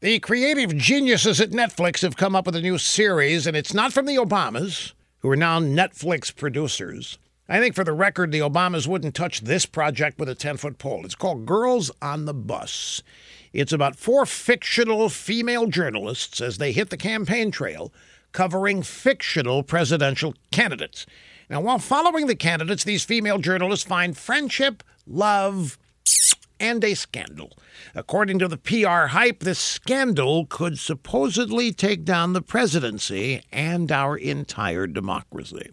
The creative geniuses at Netflix have come up with a new series, and it's not from the Obamas, who are now Netflix producers. I think for the record, the Obamas wouldn't touch this project with a 10 foot pole. It's called Girls on the Bus. It's about four fictional female journalists as they hit the campaign trail covering fictional presidential candidates. Now, while following the candidates, these female journalists find friendship, love, and a scandal. According to the PR hype, this scandal could supposedly take down the presidency and our entire democracy.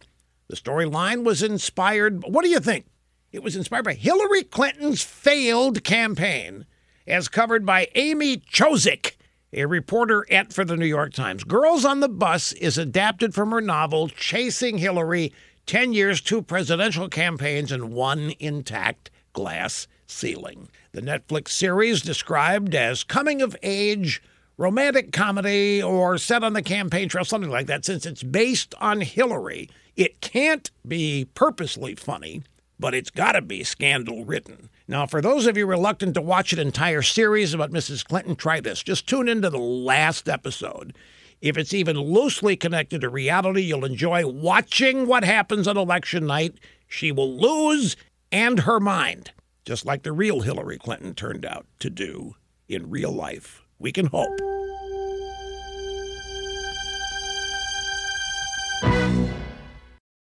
The storyline was inspired. What do you think? It was inspired by Hillary Clinton's failed campaign, as covered by Amy Chozick, a reporter at for the New York Times. Girls on the Bus is adapted from her novel Chasing Hillary 10 years, two presidential campaigns, and one intact glass ceiling. The Netflix series described as coming of age romantic comedy or set on the campaign trail, something like that, since it's based on Hillary. It can't be purposely funny, but it's got to be scandal written. Now, for those of you reluctant to watch an entire series about Mrs. Clinton, try this. Just tune into the last episode. If it's even loosely connected to reality, you'll enjoy watching what happens on election night. She will lose and her mind, just like the real Hillary Clinton turned out to do in real life. We can hope.